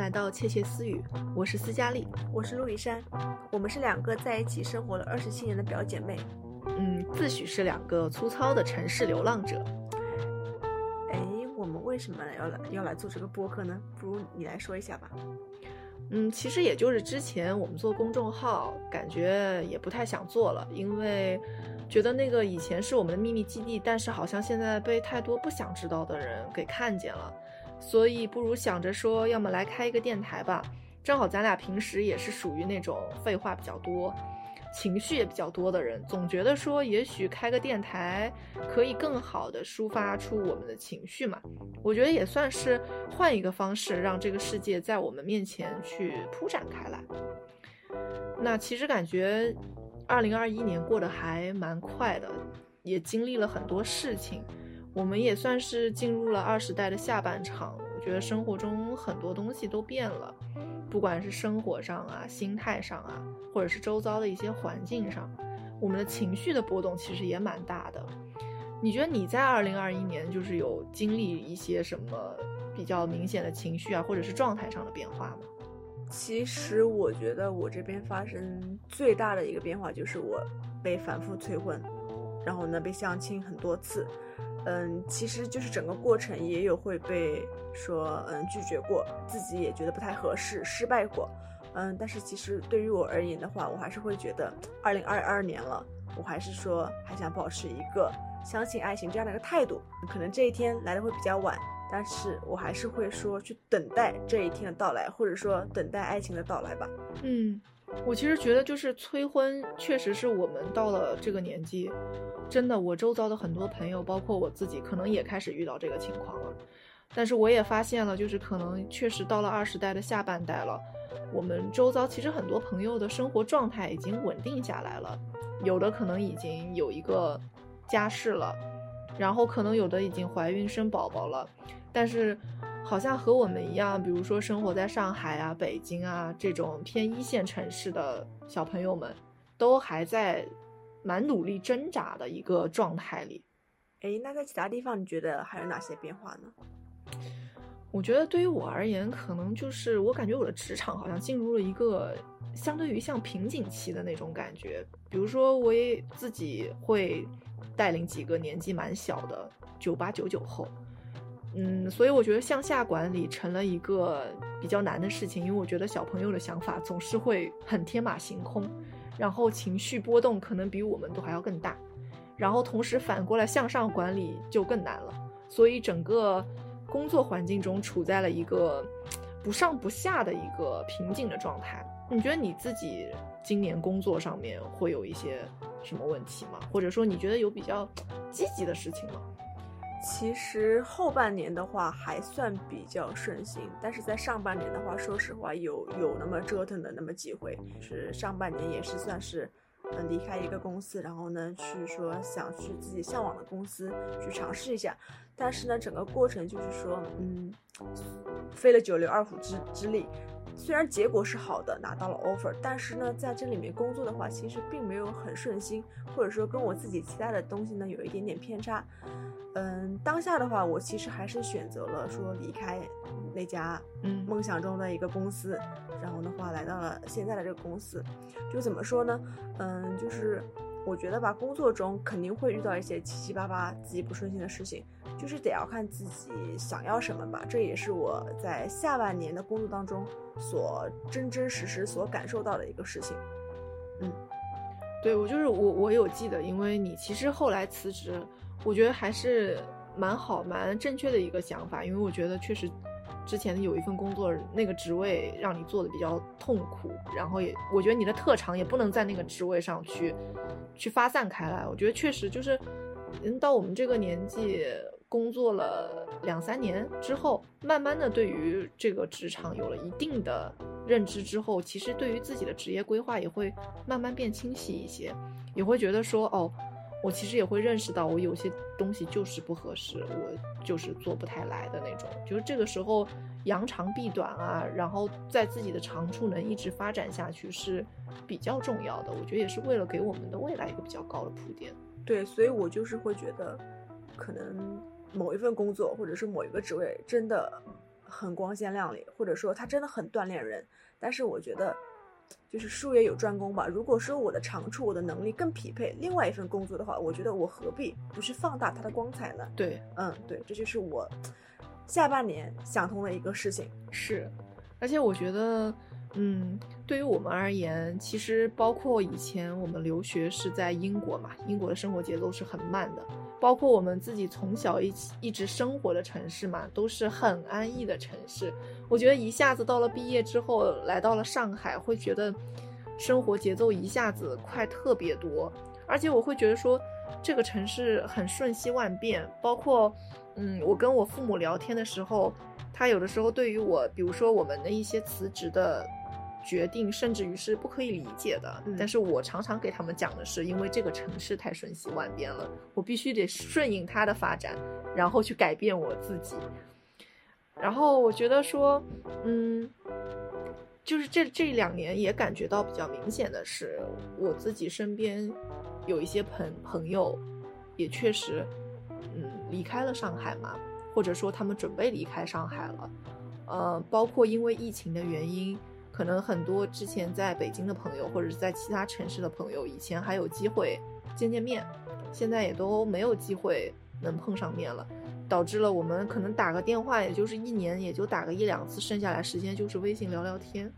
来到窃窃私语，我是斯嘉丽，我是陆以山，我们是两个在一起生活了二十七年的表姐妹，嗯，自诩是两个粗糙的城市流浪者。哎，我们为什么要来要来做这个播客呢？不如你来说一下吧。嗯，其实也就是之前我们做公众号，感觉也不太想做了，因为觉得那个以前是我们的秘密基地，但是好像现在被太多不想知道的人给看见了。所以不如想着说，要么来开一个电台吧。正好咱俩平时也是属于那种废话比较多、情绪也比较多的人，总觉得说，也许开个电台可以更好的抒发出我们的情绪嘛。我觉得也算是换一个方式，让这个世界在我们面前去铺展开来。那其实感觉，二零二一年过得还蛮快的，也经历了很多事情。我们也算是进入了二十代的下半场，我觉得生活中很多东西都变了，不管是生活上啊、心态上啊，或者是周遭的一些环境上，我们的情绪的波动其实也蛮大的。你觉得你在二零二一年就是有经历一些什么比较明显的情绪啊，或者是状态上的变化吗？其实我觉得我这边发生最大的一个变化就是我被反复催婚，然后呢被相亲很多次。嗯，其实就是整个过程也有会被说嗯拒绝过，自己也觉得不太合适，失败过。嗯，但是其实对于我而言的话，我还是会觉得二零二二年了，我还是说还想保持一个相信爱情这样的一个态度。可能这一天来的会比较晚，但是我还是会说去等待这一天的到来，或者说等待爱情的到来吧。嗯。我其实觉得，就是催婚，确实是我们到了这个年纪，真的，我周遭的很多朋友，包括我自己，可能也开始遇到这个情况了。但是我也发现了，就是可能确实到了二十代的下半代了，我们周遭其实很多朋友的生活状态已经稳定下来了，有的可能已经有一个家室了，然后可能有的已经怀孕生宝宝了，但是。好像和我们一样，比如说生活在上海啊、北京啊这种偏一线城市的小朋友们，都还在蛮努力挣扎的一个状态里。哎，那在其他地方你觉得还有哪些变化呢？我觉得对于我而言，可能就是我感觉我的职场好像进入了一个相对于像瓶颈期的那种感觉。比如说，我也自己会带领几个年纪蛮小的九八九九后。嗯，所以我觉得向下管理成了一个比较难的事情，因为我觉得小朋友的想法总是会很天马行空，然后情绪波动可能比我们都还要更大，然后同时反过来向上管理就更难了，所以整个工作环境中处在了一个不上不下的一个瓶颈的状态。你觉得你自己今年工作上面会有一些什么问题吗？或者说你觉得有比较积极的事情吗？其实后半年的话还算比较顺心，但是在上半年的话，说实话有有那么折腾的那么几回。是上半年也是算是，嗯，离开一个公司，然后呢去说想去自己向往的公司去尝试一下，但是呢整个过程就是说，嗯，费了九牛二虎之之力。虽然结果是好的，拿到了 offer，但是呢，在这里面工作的话，其实并没有很顺心，或者说跟我自己期待的东西呢有一点点偏差。嗯，当下的话，我其实还是选择了说离开那家嗯梦想中的一个公司，然后的话来到了现在的这个公司。就怎么说呢？嗯，就是。我觉得吧，工作中肯定会遇到一些七七八八、自己不顺心的事情，就是得要看自己想要什么吧。这也是我在下半年的工作当中所真真实实所感受到的一个事情。嗯，对我就是我，我有记得，因为你其实后来辞职，我觉得还是蛮好、蛮正确的一个想法，因为我觉得确实。之前有一份工作，那个职位让你做的比较痛苦，然后也我觉得你的特长也不能在那个职位上去，去发散开来。我觉得确实就是，人到我们这个年纪，工作了两三年之后，慢慢的对于这个职场有了一定的认知之后，其实对于自己的职业规划也会慢慢变清晰一些，也会觉得说哦。我其实也会认识到，我有些东西就是不合适，我就是做不太来的那种。就是这个时候扬长避短啊，然后在自己的长处能一直发展下去是比较重要的。我觉得也是为了给我们的未来一个比较高的铺垫。对，所以我就是会觉得，可能某一份工作或者是某一个职位真的很光鲜亮丽，或者说它真的很锻炼人。但是我觉得，就是术业有专攻吧。如果说我的长处、我的能力更匹配另外一份工作的话，我觉得我何必不去放大它的光彩呢？对，嗯，对，这就是我下半年想通的一个事情。是，而且我觉得。嗯，对于我们而言，其实包括以前我们留学是在英国嘛，英国的生活节奏是很慢的，包括我们自己从小一起一直生活的城市嘛，都是很安逸的城市。我觉得一下子到了毕业之后，来到了上海，会觉得生活节奏一下子快特别多，而且我会觉得说这个城市很瞬息万变，包括嗯，我跟我父母聊天的时候，他有的时候对于我，比如说我们的一些辞职的。决定甚至于是不可以理解的，但是我常常给他们讲的是，因为这个城市太瞬息万变了，我必须得顺应它的发展，然后去改变我自己。然后我觉得说，嗯，就是这这两年也感觉到比较明显的是，我自己身边有一些朋朋友，也确实，嗯，离开了上海嘛，或者说他们准备离开上海了，呃，包括因为疫情的原因。可能很多之前在北京的朋友，或者是在其他城市的朋友，以前还有机会见见面，现在也都没有机会能碰上面了，导致了我们可能打个电话，也就是一年也就打个一两次，剩下来时间就是微信聊聊天。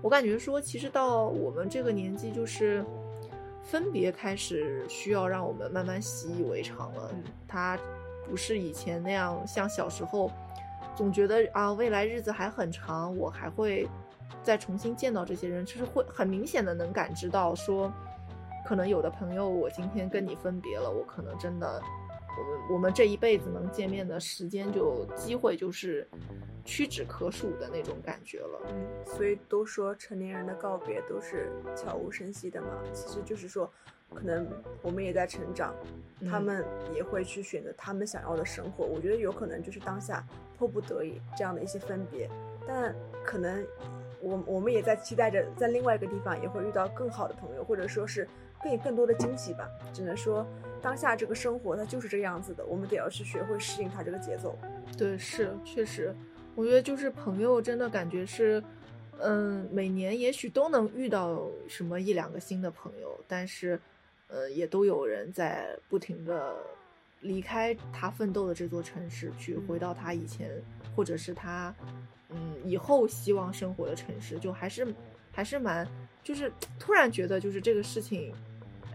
我感觉说，其实到我们这个年纪，就是分别开始需要让我们慢慢习以为常了。他不是以前那样，像小时候总觉得啊，未来日子还很长，我还会。再重新见到这些人，就是会很明显的能感知到，说，可能有的朋友，我今天跟你分别了，我可能真的，我们我们这一辈子能见面的时间就机会就是屈指可数的那种感觉了。嗯，所以都说成年人的告别都是悄无声息的嘛，其实就是说，可能我们也在成长，他们也会去选择他们想要的生活。我觉得有可能就是当下迫不得已这样的一些分别，但可能。我我们也在期待着，在另外一个地方也会遇到更好的朋友，或者说是更更多的惊喜吧。只能说，当下这个生活它就是这样子的，我们得要去学会适应它这个节奏。对，是确实，我觉得就是朋友真的感觉是，嗯，每年也许都能遇到什么一两个新的朋友，但是，呃，也都有人在不停的离开他奋斗的这座城市，去回到他以前，或者是他。嗯，以后希望生活的城市，就还是还是蛮，就是突然觉得就是这个事情，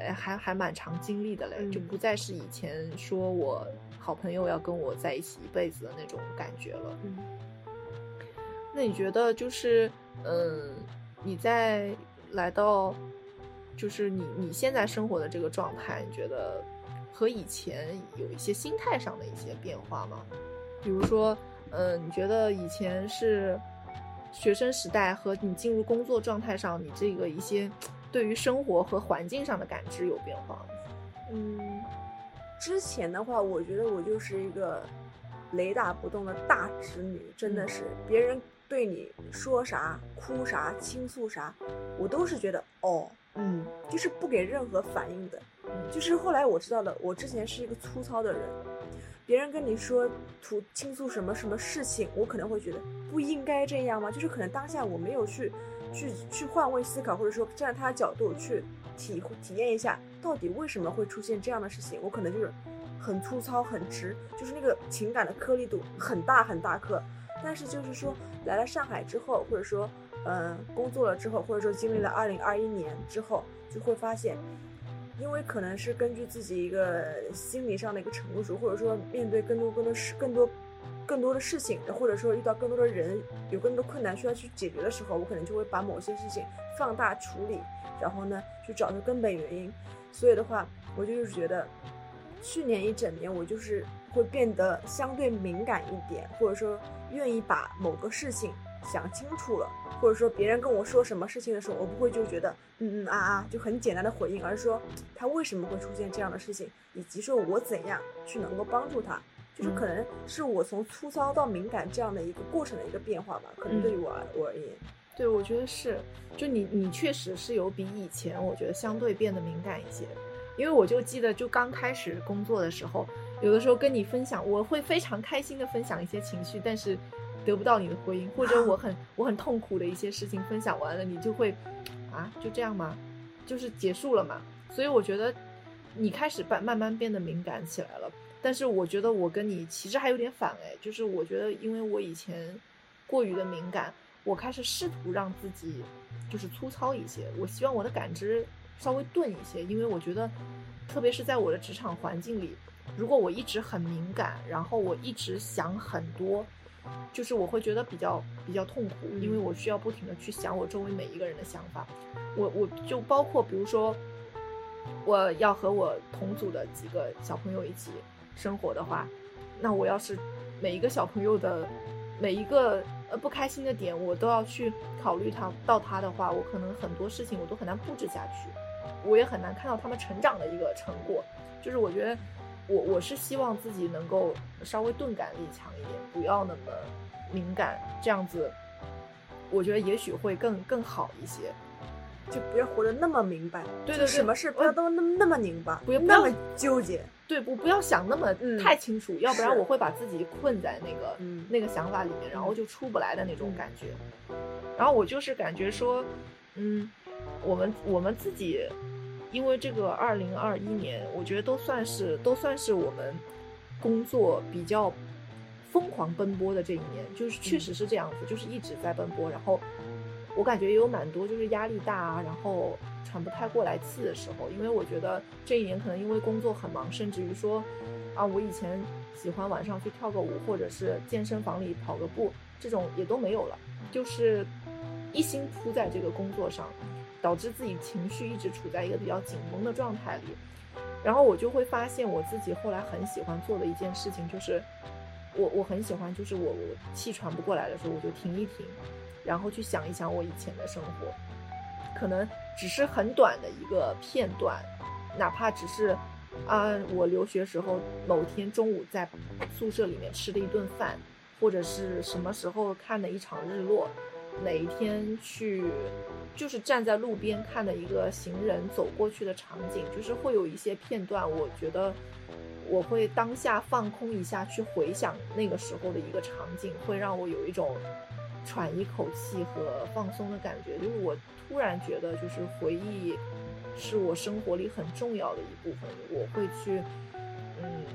哎，还还蛮长经历的嘞，就不再是以前说我好朋友要跟我在一起一辈子的那种感觉了。嗯，那你觉得就是，嗯，你在来到，就是你你现在生活的这个状态，你觉得和以前有一些心态上的一些变化吗？比如说。嗯，你觉得以前是学生时代和你进入工作状态上，你这个一些对于生活和环境上的感知有变化？嗯，之前的话，我觉得我就是一个雷打不动的大直女，真的是别人对你说啥、哭啥、倾诉啥，我都是觉得哦，嗯，就是不给任何反应的。就是后来我知道了，我之前是一个粗糙的人。别人跟你说吐倾诉什么什么事情，我可能会觉得不应该这样吗？就是可能当下我没有去，去去换位思考，或者说站在他的角度去体体验一下，到底为什么会出现这样的事情？我可能就是很粗糙、很直，就是那个情感的颗粒度很大很大颗。但是就是说来了上海之后，或者说嗯工作了之后，或者说经历了二零二一年之后，就会发现。因为可能是根据自己一个心理上的一个成熟，或者说面对更多更多事、更多更多的事情，或者说遇到更多的人有更多困难需要去解决的时候，我可能就会把某些事情放大处理，然后呢去找出根本原因。所以的话，我就是觉得去年一整年我就是会变得相对敏感一点，或者说愿意把某个事情。想清楚了，或者说别人跟我说什么事情的时候，我不会就觉得嗯嗯啊啊就很简单的回应，而是说他为什么会出现这样的事情，以及说我怎样去能够帮助他，就是可能是我从粗糙到敏感这样的一个过程的一个变化吧。可能对于我我而言，对我觉得是，就你你确实是有比以前我觉得相对变得敏感一些，因为我就记得就刚开始工作的时候，有的时候跟你分享，我会非常开心的分享一些情绪，但是。得不到你的回应，或者我很 我很痛苦的一些事情分享完了，你就会啊就这样吗？就是结束了嘛？所以我觉得你开始慢慢慢变得敏感起来了。但是我觉得我跟你其实还有点反哎，就是我觉得因为我以前过于的敏感，我开始试图让自己就是粗糙一些。我希望我的感知稍微钝一些，因为我觉得，特别是在我的职场环境里，如果我一直很敏感，然后我一直想很多，就是我会觉得比较比较痛苦，因为我需要不停的去想我周围每一个人的想法。我我就包括比如说，我要和我同组的几个小朋友一起。生活的话，那我要是每一个小朋友的每一个呃不开心的点，我都要去考虑他到他的话，我可能很多事情我都很难布置下去，我也很难看到他们成长的一个成果。就是我觉得我我是希望自己能够稍微钝感力强一点，不要那么敏感，这样子我觉得也许会更更好一些，就不要活得那么明白，对对，什么事不要都那么那么拧巴，不要那么纠结。对，我不要想那么太清楚，要不然我会把自己困在那个那个想法里面，然后就出不来的那种感觉。然后我就是感觉说，嗯，我们我们自己，因为这个二零二一年，我觉得都算是都算是我们工作比较疯狂奔波的这一年，就是确实是这样子，就是一直在奔波。然后我感觉也有蛮多就是压力大啊，然后。喘不太过来气的时候，因为我觉得这一年可能因为工作很忙，甚至于说，啊，我以前喜欢晚上去跳个舞，或者是健身房里跑个步，这种也都没有了，就是一心扑在这个工作上，导致自己情绪一直处在一个比较紧绷的状态里。然后我就会发现我自己后来很喜欢做的一件事情，就是我我很喜欢，就是我我气喘不过来的时候，我就停一停，然后去想一想我以前的生活。可能只是很短的一个片段，哪怕只是，啊，我留学时候某天中午在宿舍里面吃的一顿饭，或者是什么时候看的一场日落，哪一天去，就是站在路边看的一个行人走过去的场景，就是会有一些片段，我觉得我会当下放空一下，去回想那个时候的一个场景，会让我有一种。喘一口气和放松的感觉，就是我突然觉得，就是回忆是我生活里很重要的一部分。我会去，嗯，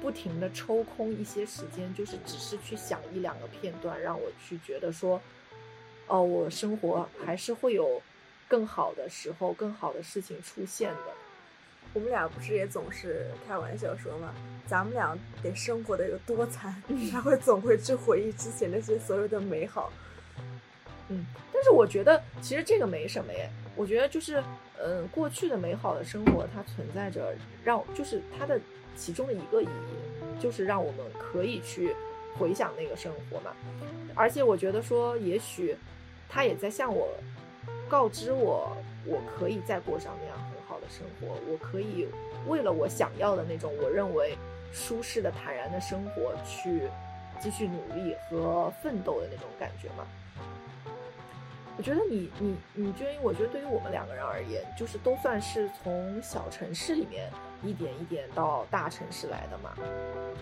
不停的抽空一些时间，就是只是去想一两个片段，让我去觉得说，哦，我生活还是会有更好的时候，更好的事情出现的。我们俩不是也总是开玩笑说嘛，咱们俩得生活的有多惨，才会总会去回忆之前那些所有的美好。嗯，但是我觉得其实这个没什么耶。我觉得就是，嗯，过去的美好的生活它存在着，让就是它的其中的一个意义，就是让我们可以去回想那个生活嘛。而且我觉得说，也许他也在向我告知我，我可以再过上那样。的生活，我可以为了我想要的那种我认为舒适的、坦然的生活去继续努力和奋斗的那种感觉吗？我觉得你你你觉得，我觉得对于我们两个人而言，就是都算是从小城市里面一点一点到大城市来的嘛。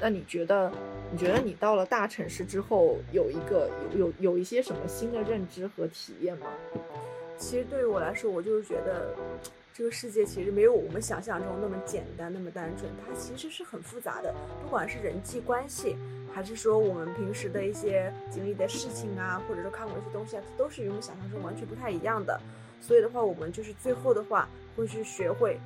那你觉得，你觉得你到了大城市之后，有一个有有有一些什么新的认知和体验吗？其实对于我来说，我就是觉得。这个世界其实没有我们想象中那么简单，那么单纯，它其实是很复杂的。不管是人际关系，还是说我们平时的一些经历的事情啊，或者说看过一些东西啊，都是与我们想象中完全不太一样的。所以的话，我们就是最后的话，会去学会，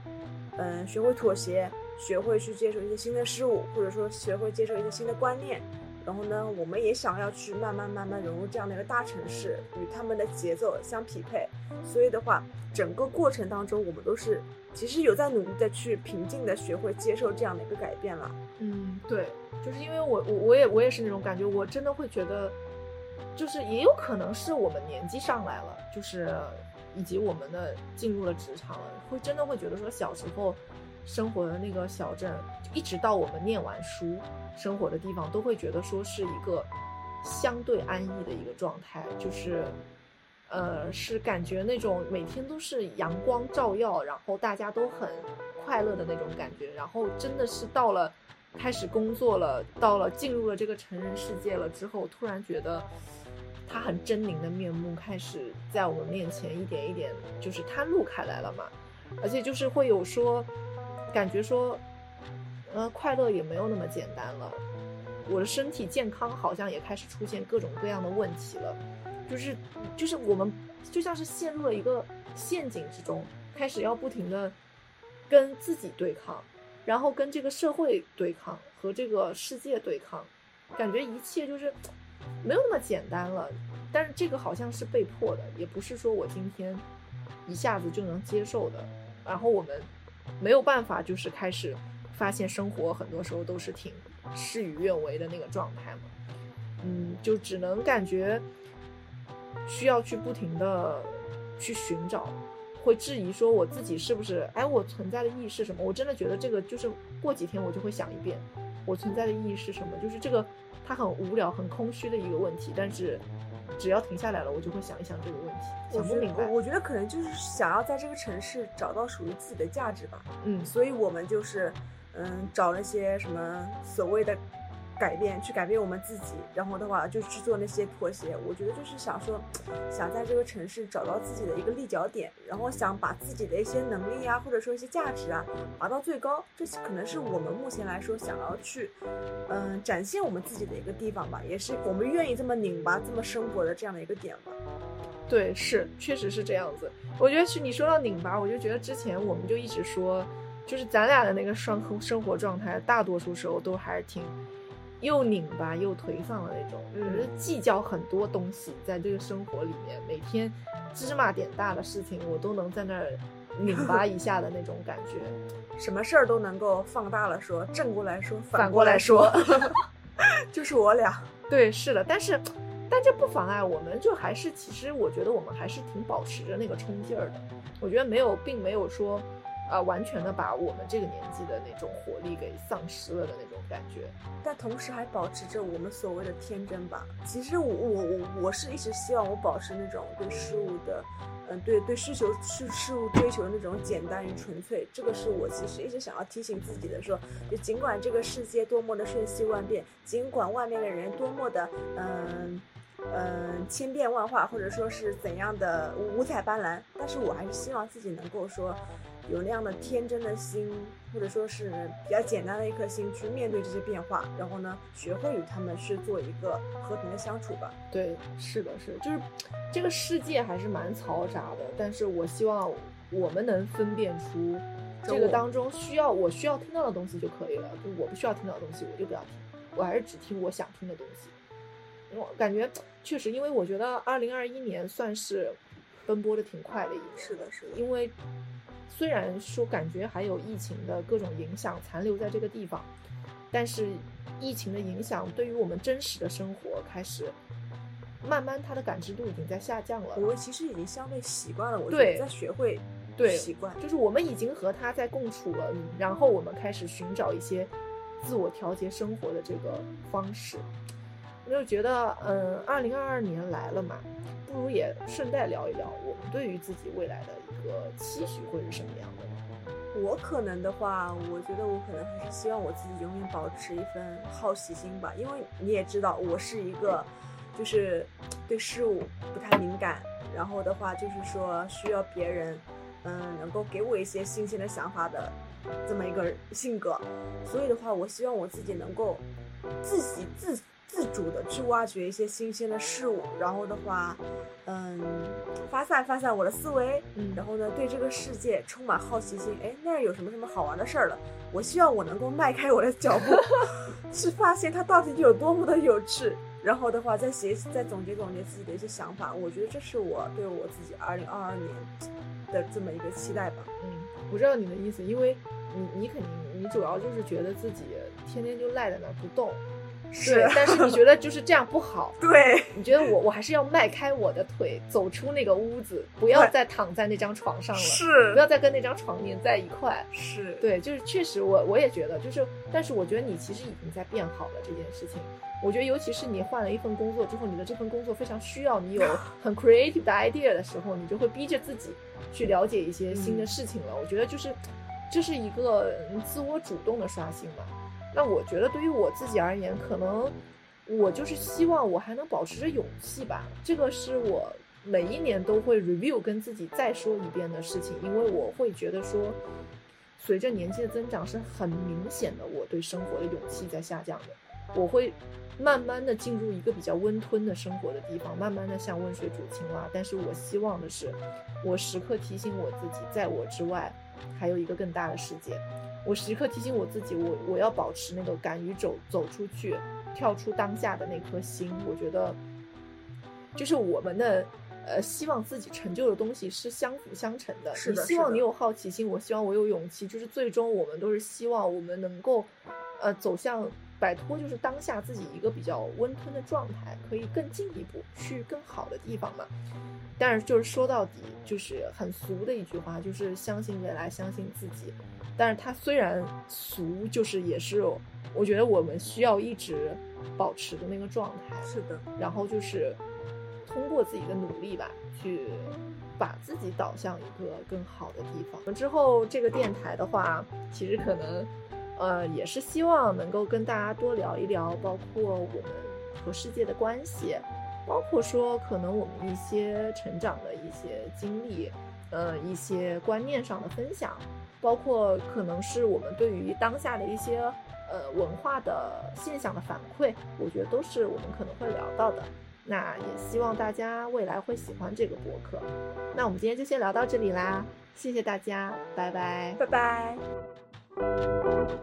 嗯，学会妥协，学会去接受一些新的事物，或者说学会接受一些新的观念。然后呢，我们也想要去慢慢慢慢融入这样的一个大城市，与他们的节奏相匹配。所以的话，整个过程当中，我们都是其实有在努力的去平静的学会接受这样的一个改变了。嗯，对，就是因为我我我也我也是那种感觉，我真的会觉得，就是也有可能是我们年纪上来了，就是以及我们的进入了职场了，会真的会觉得说小时候。生活的那个小镇，一直到我们念完书，生活的地方都会觉得说是一个相对安逸的一个状态，就是，呃，是感觉那种每天都是阳光照耀，然后大家都很快乐的那种感觉。然后真的是到了开始工作了，到了进入了这个成人世界了之后，突然觉得他很狰狞的面目开始在我们面前一点一点就是摊露开来了嘛，而且就是会有说，感觉说，呃，快乐也没有那么简单了，我的身体健康好像也开始出现各种各样的问题了，就是就是我们就像是陷入了一个陷阱之中，开始要不停的跟自己对抗。然后跟这个社会对抗，和这个世界对抗，感觉一切就是没有那么简单了。但是这个好像是被迫的，也不是说我今天一下子就能接受的。然后我们没有办法，就是开始发现生活很多时候都是挺事与愿违的那个状态嘛。嗯，就只能感觉需要去不停的去寻找。会质疑说我自己是不是？哎，我存在的意义是什么？我真的觉得这个就是过几天我就会想一遍，我存在的意义是什么？就是这个它很无聊、很空虚的一个问题。但是只要停下来了，我就会想一想这个问题，想不明白。我觉得可能就是想要在这个城市找到属于自己的价值吧。嗯，所以我们就是嗯找那些什么所谓的。改变，去改变我们自己，然后的话就去做那些妥协。我觉得就是想说，想在这个城市找到自己的一个立脚点，然后想把自己的一些能力啊，或者说一些价值啊，拔到最高。这可能是我们目前来说想要去，嗯，展现我们自己的一个地方吧，也是我们愿意这么拧巴、这么生活的这样的一个点吧。对，是，确实是这样子。我觉得是你说到拧巴，我就觉得之前我们就一直说，就是咱俩的那个生生活状态，大多数时候都还是挺。又拧巴又颓丧的那种，就是计较很多东西，在这个生活里面，每天芝麻点大的事情，我都能在那儿拧巴一下的那种感觉，什么事儿都能够放大了说，正过来说，反过来说，就是我俩。对，是的，但是，但这不妨碍我们，就还是其实我觉得我们还是挺保持着那个冲劲儿的，我觉得没有，并没有说。啊，完全的把我们这个年纪的那种活力给丧失了的那种感觉，但同时还保持着我们所谓的天真吧。其实我我我我是一直希望我保持那种对事物的，嗯，对对需求事事物追求的那种简单与纯粹。这个是我其实一直想要提醒自己的，说就尽管这个世界多么的瞬息万变，尽管外面的人多么的嗯嗯千变万化，或者说是怎样的五彩斑斓，但是我还是希望自己能够说。有那样的天真的心，或者说是比较简单的一颗心去面对这些变化，然后呢，学会与他们去做一个和平的相处吧。对，是的，是，就是这个世界还是蛮嘈杂的，但是我希望我们能分辨出这个当中需要我需要听到的东西就可以了，就我不需要听到的东西我就不要听，我还是只听我想听的东西。我感觉确实，因为我觉得二零二一年算是奔波的挺快的一年。是的，是的，因为。虽然说感觉还有疫情的各种影响残留在这个地方，但是疫情的影响对于我们真实的生活开始慢慢，他的感知度已经在下降了。我们其实已经相对习惯了，我觉得在学会对习惯，就是我们已经和他在共处了，然后我们开始寻找一些自我调节生活的这个方式。我就觉得，嗯，二零二二年来了嘛，不如也顺带聊一聊我们对于自己未来的。个期许会是什么样的呢？我可能的话，我觉得我可能还是希望我自己永远保持一份好奇心吧，因为你也知道，我是一个就是对事物不太敏感，然后的话就是说需要别人嗯能够给我一些新鲜的想法的这么一个性格，所以的话，我希望我自己能够自己自。自主的去挖掘一些新鲜的事物，然后的话，嗯，发散发散我的思维，嗯，然后呢，对这个世界充满好奇心。哎，那儿有什么什么好玩的事儿了？我希望我能够迈开我的脚步，去发现它到底有多么的有趣。然后的话，再写再总结总结自己的一些想法。我觉得这是我对我自己二零二二年的这么一个期待吧。嗯，我知道你的意思，因为你你肯定你主要就是觉得自己天天就赖在那儿不动。是，但是你觉得就是这样不好？对，你觉得我我还是要迈开我的腿，走出那个屋子，不要再躺在那张床上了，是，不要再跟那张床粘在一块。是对，就是确实我我也觉得，就是，但是我觉得你其实已经在变好了这件事情。我觉得尤其是你换了一份工作之后，你的这份工作非常需要你有 很 creative 的 idea 的时候，你就会逼着自己去了解一些新的事情了。我觉得就是这是一个自我主动的刷新嘛。那我觉得对于我自己而言，可能我就是希望我还能保持着勇气吧。这个是我每一年都会 review 跟自己再说一遍的事情，因为我会觉得说，随着年纪的增长，是很明显的我对生活的勇气在下降的。我会慢慢的进入一个比较温吞的生活的地方，慢慢的像温水煮青蛙。但是我希望的是，我时刻提醒我自己，在我之外还有一个更大的世界。我时刻提醒我自己，我我要保持那个敢于走走出去、跳出当下的那颗心。我觉得，就是我们的呃，希望自己成就的东西是相辅相成的。是的你希望你有好奇心，我希望我有勇气。就是最终我们都是希望我们能够呃走向摆脱就是当下自己一个比较温吞的状态，可以更进一步去更好的地方嘛。但是就是说到底，就是很俗的一句话，就是相信未来，相信自己。但是它虽然俗，就是也是我觉得我们需要一直保持的那个状态。是的，然后就是通过自己的努力吧，去把自己导向一个更好的地方。之后这个电台的话，其实可能呃也是希望能够跟大家多聊一聊，包括我们和世界的关系，包括说可能我们一些成长的一些经历，呃一些观念上的分享，包括可能是我们对于当下的一些呃文化的现象的反馈，我觉得都是我们可能会聊到的。那也希望大家未来会喜欢这个博客。那我们今天就先聊到这里啦，谢谢大家，拜拜。拜拜。Música